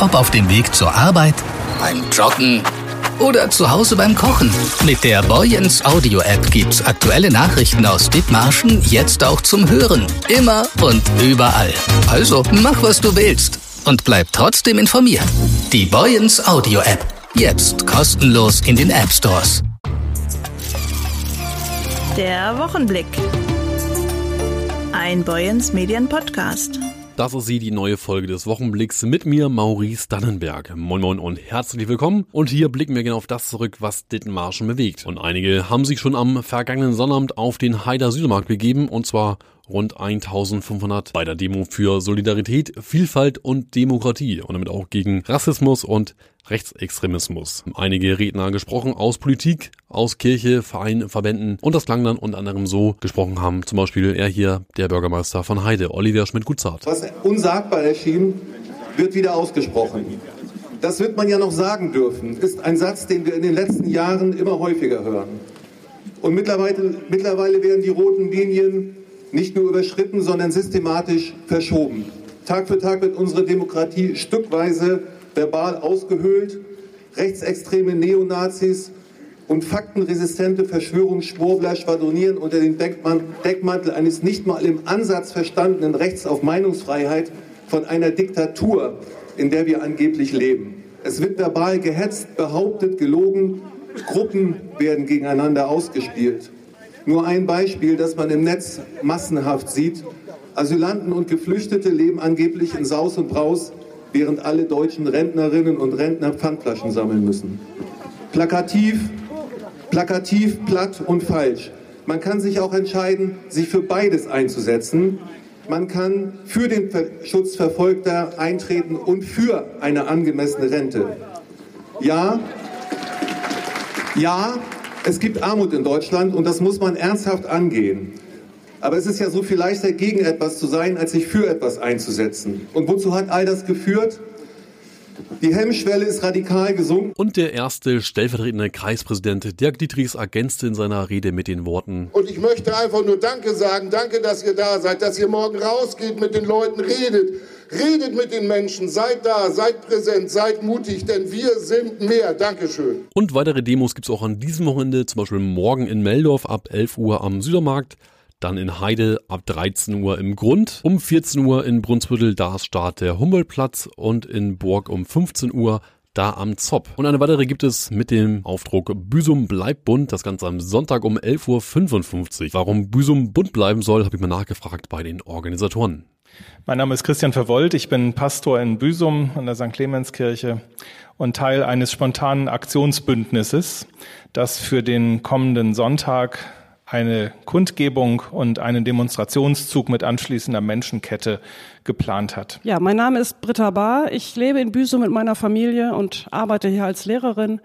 Ob auf dem Weg zur Arbeit, beim Joggen oder zu Hause beim Kochen. Mit der Boyens Audio App gibt's aktuelle Nachrichten aus Dithmarschen jetzt auch zum Hören. Immer und überall. Also mach was du willst und bleib trotzdem informiert. Die Boyens Audio App. Jetzt kostenlos in den App Stores. Der Wochenblick. Ein Boyens Medien Podcast. Das ist sie, die neue Folge des Wochenblicks mit mir, Maurice Dannenberg. Moin Moin und herzlich willkommen. Und hier blicken wir genau auf das zurück, was Dittenmarschen bewegt. Und einige haben sich schon am vergangenen Sonnabend auf den Haider Südermarkt begeben und zwar rund 1500 bei der Demo für Solidarität, Vielfalt und Demokratie und damit auch gegen Rassismus und Rechtsextremismus. Einige Redner gesprochen aus Politik, aus Kirche, Vereinen, Verbänden und das klang dann unter anderem so gesprochen haben. Zum Beispiel er hier, der Bürgermeister von Heide, Oliver Schmidt-Gutzart. Was unsagbar erschien, wird wieder ausgesprochen. Das wird man ja noch sagen dürfen, ist ein Satz, den wir in den letzten Jahren immer häufiger hören. Und mittlerweile, mittlerweile werden die roten Linien nicht nur überschritten, sondern systematisch verschoben. Tag für Tag wird unsere Demokratie stückweise verbal ausgehöhlt. Rechtsextreme Neonazis und faktenresistente Verschwörungsschwurbler schwadronieren unter dem Deckmantel eines nicht mal im Ansatz verstandenen Rechts auf Meinungsfreiheit von einer Diktatur, in der wir angeblich leben. Es wird verbal gehetzt, behauptet, gelogen, Gruppen werden gegeneinander ausgespielt. Nur ein Beispiel, das man im Netz massenhaft sieht. Asylanten und Geflüchtete leben angeblich in Saus und Braus, während alle deutschen Rentnerinnen und Rentner Pfandflaschen sammeln müssen. Plakativ, plakativ, platt und falsch. Man kann sich auch entscheiden, sich für beides einzusetzen. Man kann für den Schutz Verfolgter eintreten und für eine angemessene Rente. Ja, ja, es gibt Armut in Deutschland und das muss man ernsthaft angehen. Aber es ist ja so viel leichter, gegen etwas zu sein, als sich für etwas einzusetzen. Und wozu hat all das geführt? Die Hemmschwelle ist radikal gesunken. Und der erste stellvertretende Kreispräsident Dirk Dietrichs ergänzte in seiner Rede mit den Worten. Und ich möchte einfach nur Danke sagen. Danke, dass ihr da seid, dass ihr morgen rausgeht, mit den Leuten redet. Redet mit den Menschen, seid da, seid präsent, seid mutig, denn wir sind mehr. Dankeschön. Und weitere Demos gibt es auch an diesem Wochenende, zum Beispiel morgen in Meldorf ab 11 Uhr am Südermarkt dann in Heide ab 13 Uhr im Grund, um 14 Uhr in Brunsbüttel, da Start der Humboldtplatz und in Burg um 15 Uhr da am Zopp. Und eine weitere gibt es mit dem Aufdruck Büsum bleibt bunt, das Ganze am Sonntag um 11.55 Uhr. Warum Büsum bunt bleiben soll, habe ich mal nachgefragt bei den Organisatoren. Mein Name ist Christian Verwold, ich bin Pastor in Büsum an der St. Clemenskirche und Teil eines spontanen Aktionsbündnisses, das für den kommenden Sonntag eine Kundgebung und einen Demonstrationszug mit anschließender Menschenkette geplant hat. Ja, mein Name ist Britta Bahr. Ich lebe in Büsum mit meiner Familie und arbeite hier als Lehrerin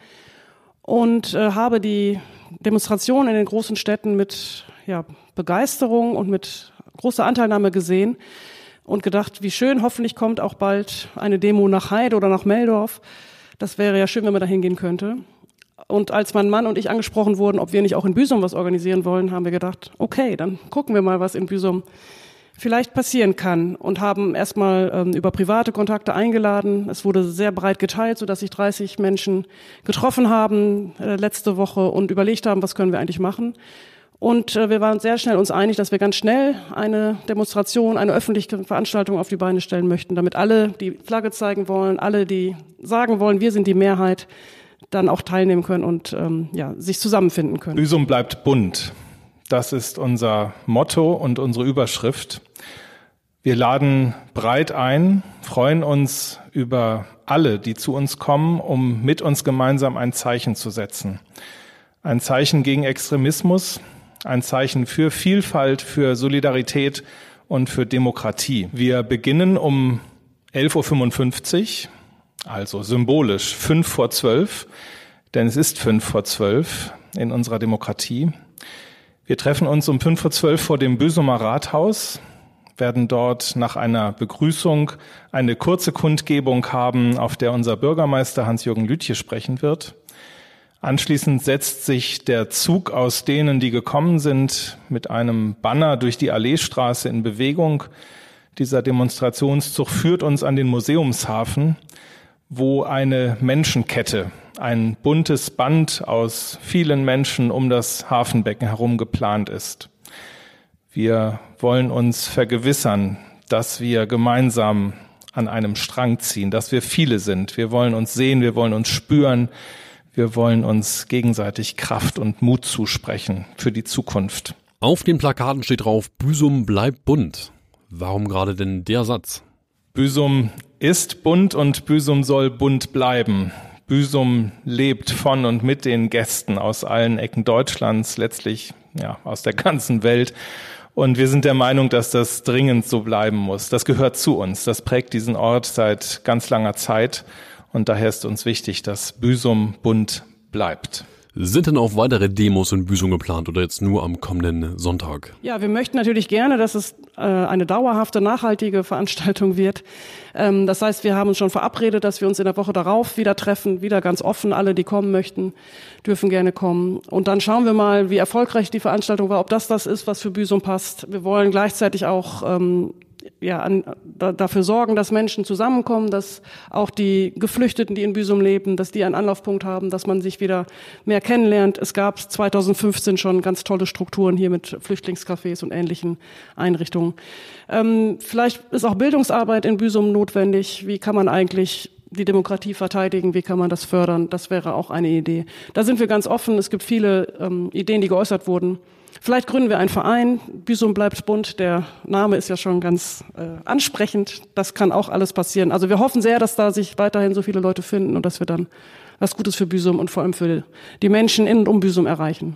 und äh, habe die Demonstration in den großen Städten mit ja, Begeisterung und mit großer Anteilnahme gesehen und gedacht, wie schön, hoffentlich kommt auch bald eine Demo nach Heide oder nach Meldorf. Das wäre ja schön, wenn man da hingehen könnte. Und als mein Mann und ich angesprochen wurden, ob wir nicht auch in Büsum was organisieren wollen, haben wir gedacht, okay, dann gucken wir mal, was in Büsum vielleicht passieren kann und haben erstmal ähm, über private Kontakte eingeladen. Es wurde sehr breit geteilt, sodass sich 30 Menschen getroffen haben äh, letzte Woche und überlegt haben, was können wir eigentlich machen. Und äh, wir waren sehr schnell uns einig, dass wir ganz schnell eine Demonstration, eine öffentliche Veranstaltung auf die Beine stellen möchten, damit alle, die Flagge zeigen wollen, alle, die sagen wollen, wir sind die Mehrheit, dann auch teilnehmen können und ähm, ja, sich zusammenfinden können. Büsum bleibt bunt. Das ist unser Motto und unsere Überschrift. Wir laden breit ein, freuen uns über alle, die zu uns kommen, um mit uns gemeinsam ein Zeichen zu setzen. Ein Zeichen gegen Extremismus, ein Zeichen für Vielfalt, für Solidarität und für Demokratie. Wir beginnen um 11.55 Uhr also symbolisch fünf vor zwölf, denn es ist fünf vor zwölf in unserer Demokratie. Wir treffen uns um fünf vor zwölf vor dem Büsumer Rathaus, werden dort nach einer Begrüßung eine kurze Kundgebung haben, auf der unser Bürgermeister Hans-Jürgen Lütje sprechen wird. Anschließend setzt sich der Zug aus denen, die gekommen sind, mit einem Banner durch die Alleestraße in Bewegung. Dieser Demonstrationszug führt uns an den Museumshafen, wo eine Menschenkette, ein buntes Band aus vielen Menschen um das Hafenbecken herum geplant ist. Wir wollen uns vergewissern, dass wir gemeinsam an einem Strang ziehen, dass wir viele sind. Wir wollen uns sehen, wir wollen uns spüren, wir wollen uns gegenseitig Kraft und Mut zusprechen für die Zukunft. Auf den Plakaten steht drauf, Büsum bleibt bunt. Warum gerade denn der Satz? Büsum ist bunt und Büsum soll bunt bleiben. Büsum lebt von und mit den Gästen aus allen Ecken Deutschlands, letztlich ja, aus der ganzen Welt. Und wir sind der Meinung, dass das dringend so bleiben muss. Das gehört zu uns. Das prägt diesen Ort seit ganz langer Zeit. Und daher ist uns wichtig, dass Büsum bunt bleibt. Sind denn auch weitere Demos in Büsum geplant oder jetzt nur am kommenden Sonntag? Ja, wir möchten natürlich gerne, dass es äh, eine dauerhafte, nachhaltige Veranstaltung wird. Ähm, das heißt, wir haben uns schon verabredet, dass wir uns in der Woche darauf wieder treffen, wieder ganz offen. Alle, die kommen möchten, dürfen gerne kommen. Und dann schauen wir mal, wie erfolgreich die Veranstaltung war, ob das das ist, was für Büsum passt. Wir wollen gleichzeitig auch ähm, ja, an, da, dafür sorgen, dass Menschen zusammenkommen, dass auch die Geflüchteten, die in Büsum leben, dass die einen Anlaufpunkt haben, dass man sich wieder mehr kennenlernt. Es gab 2015 schon ganz tolle Strukturen hier mit Flüchtlingscafés und ähnlichen Einrichtungen. Ähm, vielleicht ist auch Bildungsarbeit in Büsum notwendig. Wie kann man eigentlich die Demokratie verteidigen, wie kann man das fördern? Das wäre auch eine Idee. Da sind wir ganz offen. Es gibt viele ähm, Ideen, die geäußert wurden. Vielleicht gründen wir einen Verein. Büsum bleibt bunt. Der Name ist ja schon ganz äh, ansprechend. Das kann auch alles passieren. Also wir hoffen sehr, dass da sich weiterhin so viele Leute finden und dass wir dann was Gutes für Büsum und vor allem für die Menschen in und um Büsum erreichen.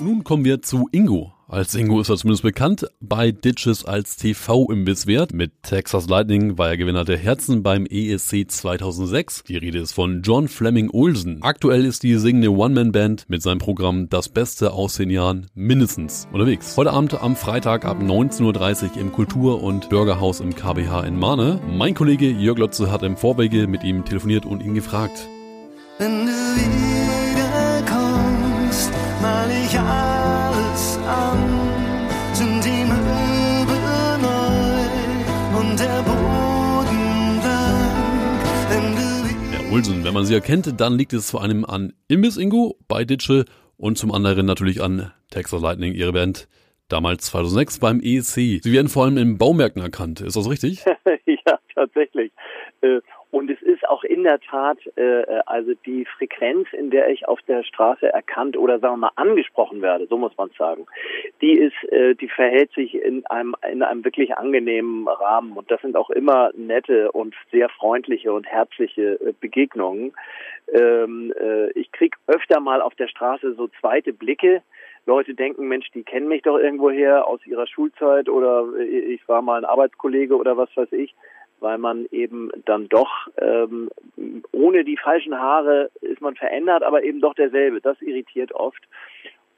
Nun kommen wir zu Ingo. Als Ingo ist er zumindest bekannt, bei Ditches als TV-Imbiss wert. Mit Texas Lightning war er Gewinner der Herzen beim ESC 2006. Die Rede ist von John Fleming Olsen. Aktuell ist die singende One-Man-Band mit seinem Programm Das Beste aus den Jahren mindestens unterwegs. Heute Abend am Freitag ab 19.30 Uhr im Kultur- und Bürgerhaus im KBH in Mahne. Mein Kollege Jörg Lotze hat im Vorwege mit ihm telefoniert und ihn gefragt. Olsen, wenn man sie erkennt, dann liegt es vor allem an Imbiss Ingo bei Ditsche und zum anderen natürlich an Texas Lightning, ihre Band. Damals 2006 beim ESC. Sie werden vor allem in Baumärkten erkannt. Ist das richtig? ja, tatsächlich. Äh, Und es ist auch in der Tat, äh, also die Frequenz, in der ich auf der Straße erkannt oder sagen wir mal angesprochen werde, so muss man sagen, die ist, äh, die verhält sich in einem in einem wirklich angenehmen Rahmen und das sind auch immer nette und sehr freundliche und herzliche äh, Begegnungen. Ähm, äh, ich krieg öfter mal auf der Straße so zweite Blicke. Leute denken, Mensch, die kennen mich doch irgendwoher aus ihrer Schulzeit oder äh, ich war mal ein Arbeitskollege oder was weiß ich weil man eben dann doch ähm, ohne die falschen Haare ist man verändert, aber eben doch derselbe. Das irritiert oft.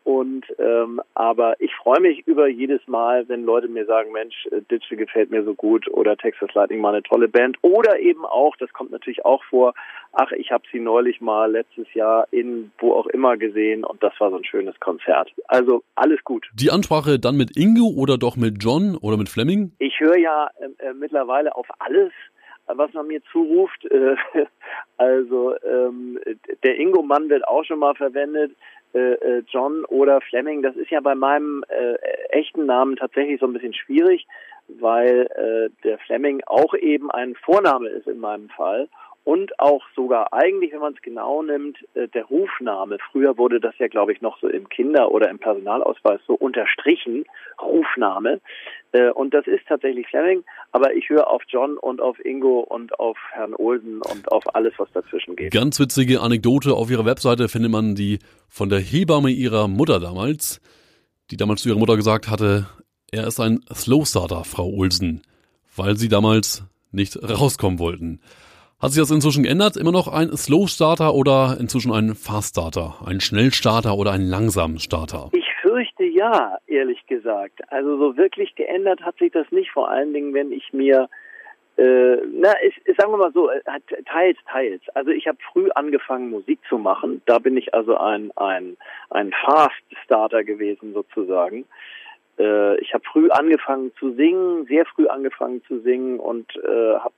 Und ähm, aber ich freue mich über jedes Mal, wenn Leute mir sagen, Mensch, äh, Ditsche gefällt mir so gut oder Texas Lightning mal eine tolle Band oder eben auch, das kommt natürlich auch vor, ach, ich habe sie neulich mal letztes Jahr in wo auch immer gesehen und das war so ein schönes Konzert. Also alles gut. Die Ansprache dann mit Ingo oder doch mit John oder mit Fleming? Ich höre ja äh, äh, mittlerweile auf alles, was man mir zuruft. Äh, also ähm, der Ingo-Mann wird auch schon mal verwendet. Äh, äh, John oder Fleming, das ist ja bei meinem äh, echten Namen tatsächlich so ein bisschen schwierig, weil äh, der Fleming auch eben ein Vorname ist in meinem Fall und auch sogar eigentlich, wenn man es genau nimmt, äh, der Rufname. Früher wurde das ja, glaube ich, noch so im Kinder- oder im Personalausweis so unterstrichen, Rufname. Äh, Und das ist tatsächlich Fleming, aber ich höre auf John und auf Ingo und auf Herrn Olsen und auf alles, was dazwischen geht. Ganz witzige Anekdote. Auf ihrer Webseite findet man die von der Hebamme ihrer Mutter damals, die damals zu ihrer Mutter gesagt hatte, er ist ein Slow Starter, Frau Olsen, weil sie damals nicht rauskommen wollten. Hat sich das inzwischen geändert? Immer noch ein Slow Starter oder inzwischen ein Fast Starter? Ein Schnellstarter oder ein Langsamstarter? Ich fürchte ja, ehrlich gesagt. Also so wirklich geändert hat sich das nicht, vor allen Dingen, wenn ich mir äh, na, ich, ich, sagen wir mal so, äh, teils, teils. Also ich habe früh angefangen, Musik zu machen. Da bin ich also ein ein ein Fast Starter gewesen sozusagen. Äh, ich habe früh angefangen zu singen, sehr früh angefangen zu singen und äh, habe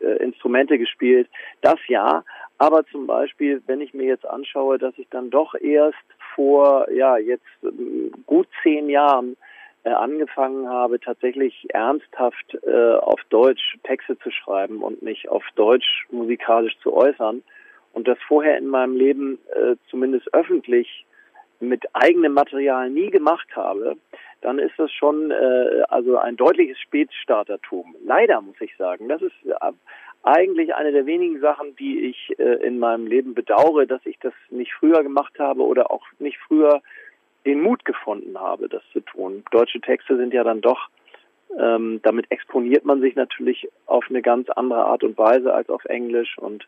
äh, Instrumente gespielt. Das ja, aber zum Beispiel, wenn ich mir jetzt anschaue, dass ich dann doch erst vor, ja, jetzt ähm, gut zehn Jahren äh, angefangen habe, tatsächlich ernsthaft äh, auf Deutsch Texte zu schreiben und mich auf Deutsch musikalisch zu äußern und das vorher in meinem Leben äh, zumindest öffentlich mit eigenem Material nie gemacht habe, dann ist das schon äh, also ein deutliches Spätstartertum. Leider muss ich sagen, das ist äh, eigentlich eine der wenigen Sachen, die ich äh, in meinem Leben bedauere, dass ich das nicht früher gemacht habe oder auch nicht früher den Mut gefunden habe, das zu tun. Deutsche Texte sind ja dann doch, ähm, damit exponiert man sich natürlich auf eine ganz andere Art und Weise als auf Englisch und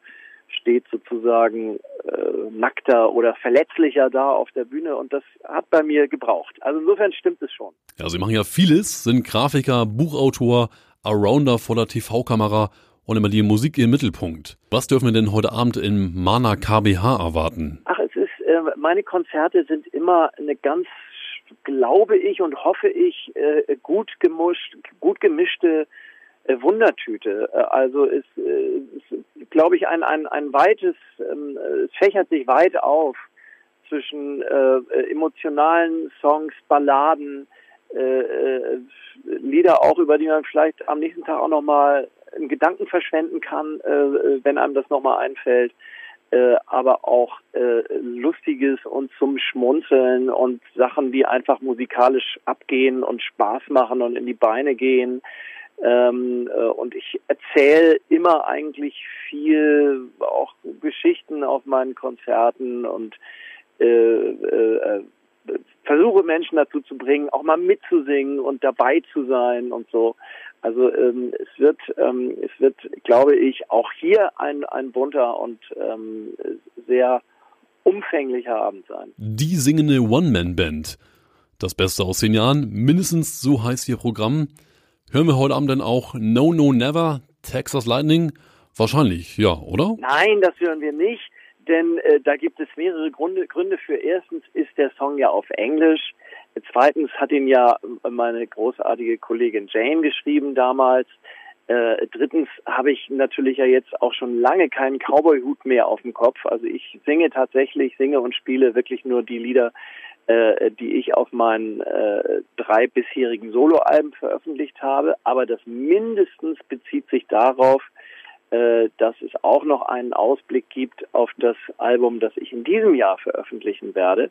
steht sozusagen äh, nackter oder verletzlicher da auf der Bühne und das hat bei mir gebraucht. Also insofern stimmt es schon. Ja, Sie machen ja vieles, sind Grafiker, Buchautor, Arounder vor der TV-Kamera und immer die Musik im Mittelpunkt. Was dürfen wir denn heute Abend im Mana KBH erwarten? Ach, es ist, äh, meine Konzerte sind immer eine ganz, glaube ich und hoffe ich, äh, gut gemischt, gut gemischte Wundertüte. Äh, also es ist, glaube ich, ein, ein, ein weites, ähm, es fächert sich weit auf zwischen äh, emotionalen Songs, Balladen, äh, äh, Lieder auch, über die man vielleicht am nächsten Tag auch nochmal einen Gedanken verschwenden kann, äh, wenn einem das nochmal einfällt. Äh, aber auch äh, Lustiges und zum Schmunzeln und Sachen, die einfach musikalisch abgehen und Spaß machen und in die Beine gehen. Ähm, äh, und ich erzähle immer eigentlich viel, auch Geschichten auf meinen Konzerten und äh, äh, versuche Menschen dazu zu bringen, auch mal mitzusingen und dabei zu sein und so. Also ähm, es wird, ähm, es wird, glaube ich, auch hier ein, ein bunter und ähm, sehr umfänglicher Abend sein. Die singende One-Man-Band. Das Beste aus zehn Jahren, mindestens so heißt ihr Programm. Hören wir heute Abend dann auch No No Never, Texas Lightning? Wahrscheinlich, ja, oder? Nein, das hören wir nicht, denn äh, da gibt es mehrere Gründe, Gründe für. Erstens ist der Song ja auf Englisch. Zweitens hat ihn ja meine großartige Kollegin Jane geschrieben damals. Äh, drittens habe ich natürlich ja jetzt auch schon lange keinen Cowboy-Hut mehr auf dem Kopf. Also ich singe tatsächlich, singe und spiele wirklich nur die Lieder, äh, die ich auf meinen äh, drei bisherigen Soloalben veröffentlicht habe. Aber das mindestens bezieht sich darauf, äh, dass es auch noch einen Ausblick gibt auf das Album, das ich in diesem Jahr veröffentlichen werde.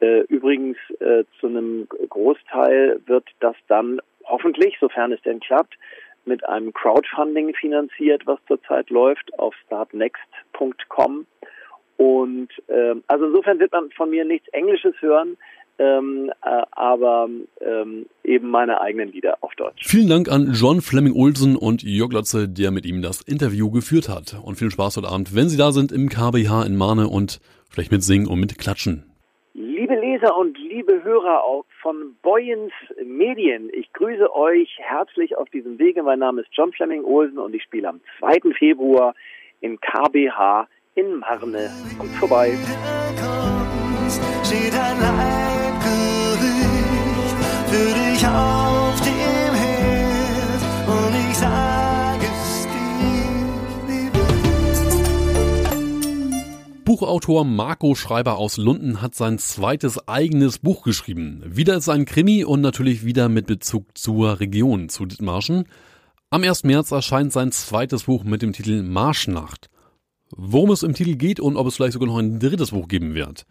Äh, übrigens äh, zu einem Großteil wird das dann hoffentlich, sofern es denn klappt, mit einem Crowdfunding finanziert, was zurzeit läuft auf startnext.com. Und äh, also insofern wird man von mir nichts Englisches hören, ähm, äh, aber ähm, eben meine eigenen Lieder auf Deutsch. Vielen Dank an John Fleming Olsen und Jörg Lotze, der mit ihm das Interview geführt hat. Und viel Spaß heute Abend, wenn Sie da sind im KBH in Mahne und vielleicht mit Singen und mit Klatschen. Liebe Leser und liebe Hörer von Boyens Medien, ich grüße euch herzlich auf diesem Wege. Mein Name ist John Fleming Olsen und ich spiele am 2. Februar im KBH in Marne. Kommt vorbei. Steht ein Leibgericht für dich auf dem Herd und ich sag es dir. Buchautor Marco Schreiber aus Lunden hat sein zweites eigenes Buch geschrieben. Wieder ist ein Krimi und natürlich wieder mit Bezug zur Region, zu Dithmarschen. Am 1. März erscheint sein zweites Buch mit dem Titel Marschnacht. Worum es im Titel geht und ob es vielleicht sogar noch ein drittes Buch geben wird,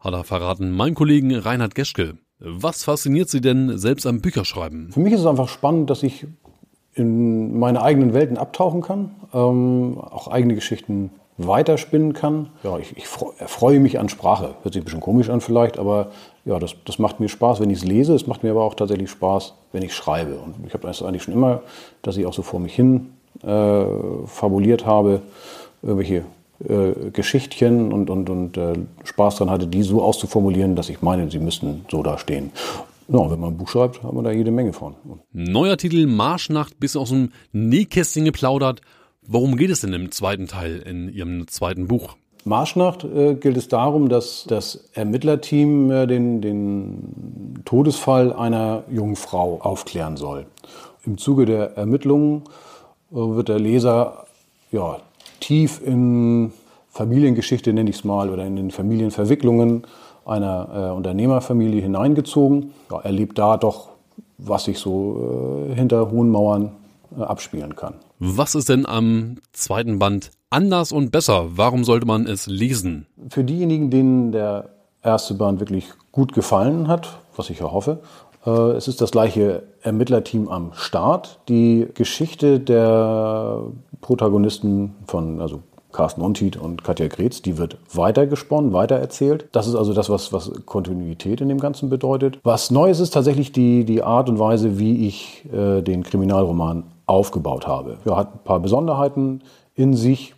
hat er verraten mein Kollegen Reinhard Geschke. Was fasziniert Sie denn selbst am Bücherschreiben? Für mich ist es einfach spannend, dass ich in meine eigenen Welten abtauchen kann, ähm, auch eigene Geschichten weiterspinnen kann. Ja, ich, ich freue mich an Sprache. Hört sich ein bisschen komisch an vielleicht, aber ja, das, das macht mir Spaß, wenn ich es lese. Es macht mir aber auch tatsächlich Spaß, wenn ich schreibe. Und ich habe das eigentlich schon immer, dass ich auch so vor mich hin äh, fabuliert habe irgendwelche äh, Geschichtchen und, und, und äh, Spaß daran hatte, die so auszuformulieren, dass ich meine, sie müssten so da stehen. Ja, wenn man ein Buch schreibt, hat man da jede Menge von. Neuer Titel Marschnacht, bisschen aus dem Nähkästchen geplaudert. Worum geht es denn im zweiten Teil in Ihrem zweiten Buch? Marschnacht äh, gilt es darum, dass das Ermittlerteam äh, den, den Todesfall einer jungen Frau aufklären soll. Im Zuge der Ermittlungen äh, wird der Leser ja, tief in Familiengeschichte, nenne ich es mal, oder in den Familienverwicklungen einer äh, Unternehmerfamilie hineingezogen. Ja, erlebt da doch, was sich so äh, hinter hohen Mauern äh, abspielen kann. Was ist denn am zweiten Band anders und besser? Warum sollte man es lesen? Für diejenigen, denen der erste Band wirklich gut gefallen hat, was ich ja hoffe, es ist das gleiche Ermittlerteam am Start. Die Geschichte der Protagonisten von, also Carsten Ontied und Katja Gretz, die wird weitergesponnen, weitererzählt. Das ist also das, was, was Kontinuität in dem Ganzen bedeutet. Was Neues ist tatsächlich die, die Art und Weise, wie ich äh, den Kriminalroman aufgebaut habe. Ja, hat ein paar Besonderheiten in sich,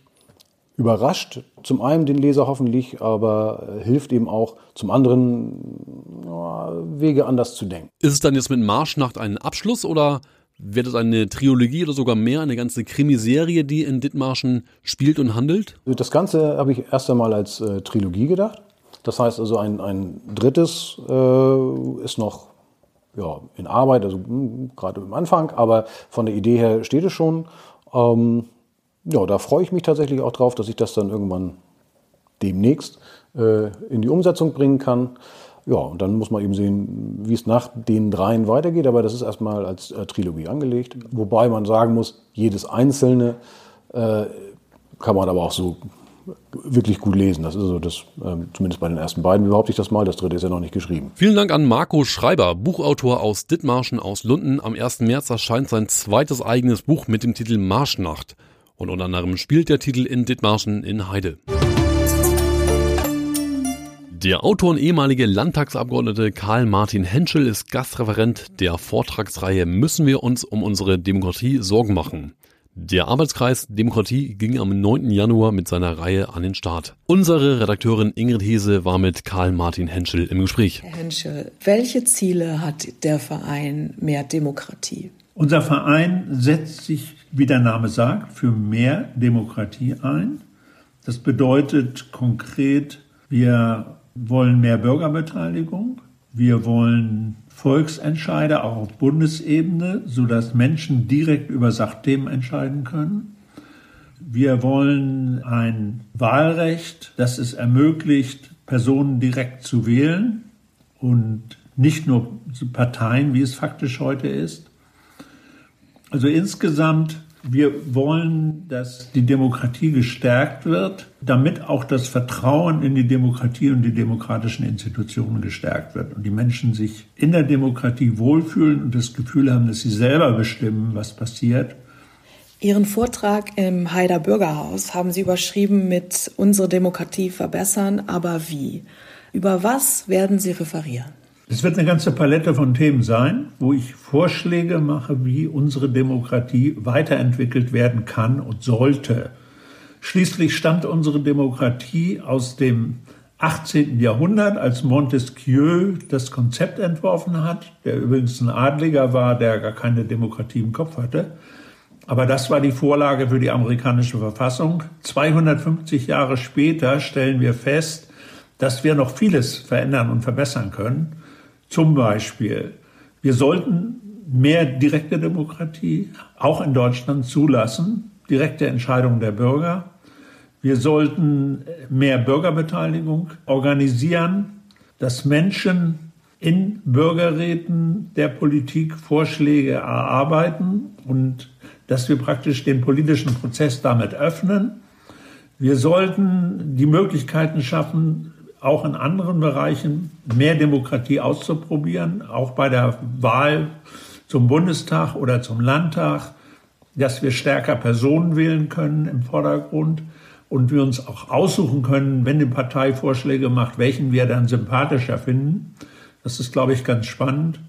überrascht zum einen den Leser hoffentlich, aber äh, hilft eben auch zum anderen ja, Wege anders zu denken. Ist es dann jetzt mit Marschnacht ein Abschluss oder wird es eine Trilogie oder sogar mehr, eine ganze Krimiserie, die in Dithmarschen spielt und handelt? Das Ganze habe ich erst einmal als äh, Trilogie gedacht. Das heißt also, ein, ein drittes äh, ist noch ja, in Arbeit, also hm, gerade am Anfang, aber von der Idee her steht es schon. Ähm, ja, da freue ich mich tatsächlich auch drauf, dass ich das dann irgendwann demnächst äh, in die Umsetzung bringen kann. Ja, und dann muss man eben sehen, wie es nach den dreien weitergeht. Aber das ist erstmal als äh, Trilogie angelegt. Wobei man sagen muss, jedes einzelne äh, kann man aber auch so wirklich gut lesen. Das ist so das, ähm, zumindest bei den ersten beiden behaupte ich das mal. Das dritte ist ja noch nicht geschrieben. Vielen Dank an Marco Schreiber, Buchautor aus Dithmarschen aus Lunden. Am 1. März erscheint sein zweites eigenes Buch mit dem Titel Marschnacht. Und unter anderem spielt der Titel in Dithmarschen in Heide. Der Autor und ehemalige Landtagsabgeordnete Karl Martin Henschel ist Gastreferent der Vortragsreihe Müssen wir uns um unsere Demokratie Sorgen machen. Der Arbeitskreis Demokratie ging am 9. Januar mit seiner Reihe an den Start. Unsere Redakteurin Ingrid Hese war mit Karl Martin Henschel im Gespräch. Herr Henschel, welche Ziele hat der Verein Mehr Demokratie? Unser Verein setzt sich, wie der Name sagt, für mehr Demokratie ein. Das bedeutet konkret, wir wollen mehr Bürgerbeteiligung. Wir wollen Volksentscheide auch auf Bundesebene, sodass Menschen direkt über Sachthemen entscheiden können. Wir wollen ein Wahlrecht, das es ermöglicht, Personen direkt zu wählen und nicht nur Parteien, wie es faktisch heute ist. Also insgesamt wir wollen, dass die Demokratie gestärkt wird, damit auch das Vertrauen in die Demokratie und die demokratischen Institutionen gestärkt wird und die Menschen sich in der Demokratie wohlfühlen und das Gefühl haben, dass sie selber bestimmen, was passiert. Ihren Vortrag im Haider Bürgerhaus haben Sie überschrieben mit Unsere Demokratie verbessern, aber wie? Über was werden Sie referieren? Es wird eine ganze Palette von Themen sein, wo ich Vorschläge mache, wie unsere Demokratie weiterentwickelt werden kann und sollte. Schließlich stammt unsere Demokratie aus dem 18. Jahrhundert, als Montesquieu das Konzept entworfen hat, der übrigens ein Adliger war, der gar keine Demokratie im Kopf hatte. Aber das war die Vorlage für die amerikanische Verfassung. 250 Jahre später stellen wir fest, dass wir noch vieles verändern und verbessern können. Zum Beispiel, wir sollten mehr direkte Demokratie auch in Deutschland zulassen, direkte Entscheidungen der Bürger. Wir sollten mehr Bürgerbeteiligung organisieren, dass Menschen in Bürgerräten der Politik Vorschläge erarbeiten und dass wir praktisch den politischen Prozess damit öffnen. Wir sollten die Möglichkeiten schaffen, auch in anderen Bereichen mehr Demokratie auszuprobieren, auch bei der Wahl zum Bundestag oder zum Landtag, dass wir stärker Personen wählen können im Vordergrund und wir uns auch aussuchen können, wenn die Partei Vorschläge macht, welchen wir dann sympathischer finden. Das ist, glaube ich, ganz spannend.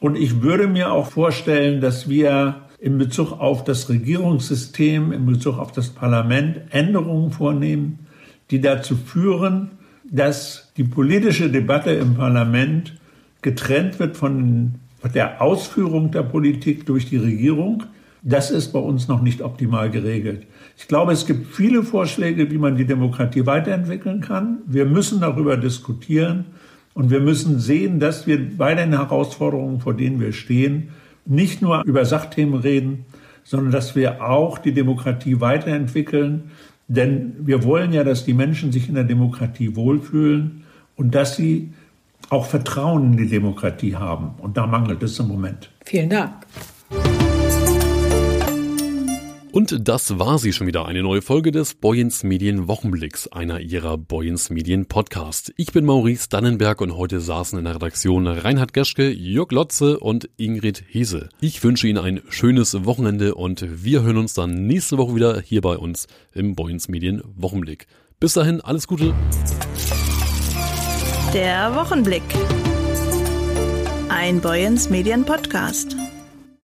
Und ich würde mir auch vorstellen, dass wir in Bezug auf das Regierungssystem, in Bezug auf das Parlament Änderungen vornehmen, die dazu führen, dass die politische Debatte im Parlament getrennt wird von der Ausführung der Politik durch die Regierung. Das ist bei uns noch nicht optimal geregelt. Ich glaube, es gibt viele Vorschläge, wie man die Demokratie weiterentwickeln kann. Wir müssen darüber diskutieren und wir müssen sehen, dass wir bei den Herausforderungen, vor denen wir stehen, nicht nur über Sachthemen reden, sondern dass wir auch die Demokratie weiterentwickeln. Denn wir wollen ja, dass die Menschen sich in der Demokratie wohlfühlen und dass sie auch Vertrauen in die Demokratie haben. Und da mangelt es im Moment. Vielen Dank. Und das war sie schon wieder, eine neue Folge des Boyens Medien Wochenblicks, einer ihrer Boyens Medien Podcasts. Ich bin Maurice Dannenberg und heute saßen in der Redaktion Reinhard Geschke, Jörg Lotze und Ingrid Hese. Ich wünsche Ihnen ein schönes Wochenende und wir hören uns dann nächste Woche wieder hier bei uns im Boyens Medien Wochenblick. Bis dahin, alles Gute. Der Wochenblick. Ein Boyens Medien Podcast.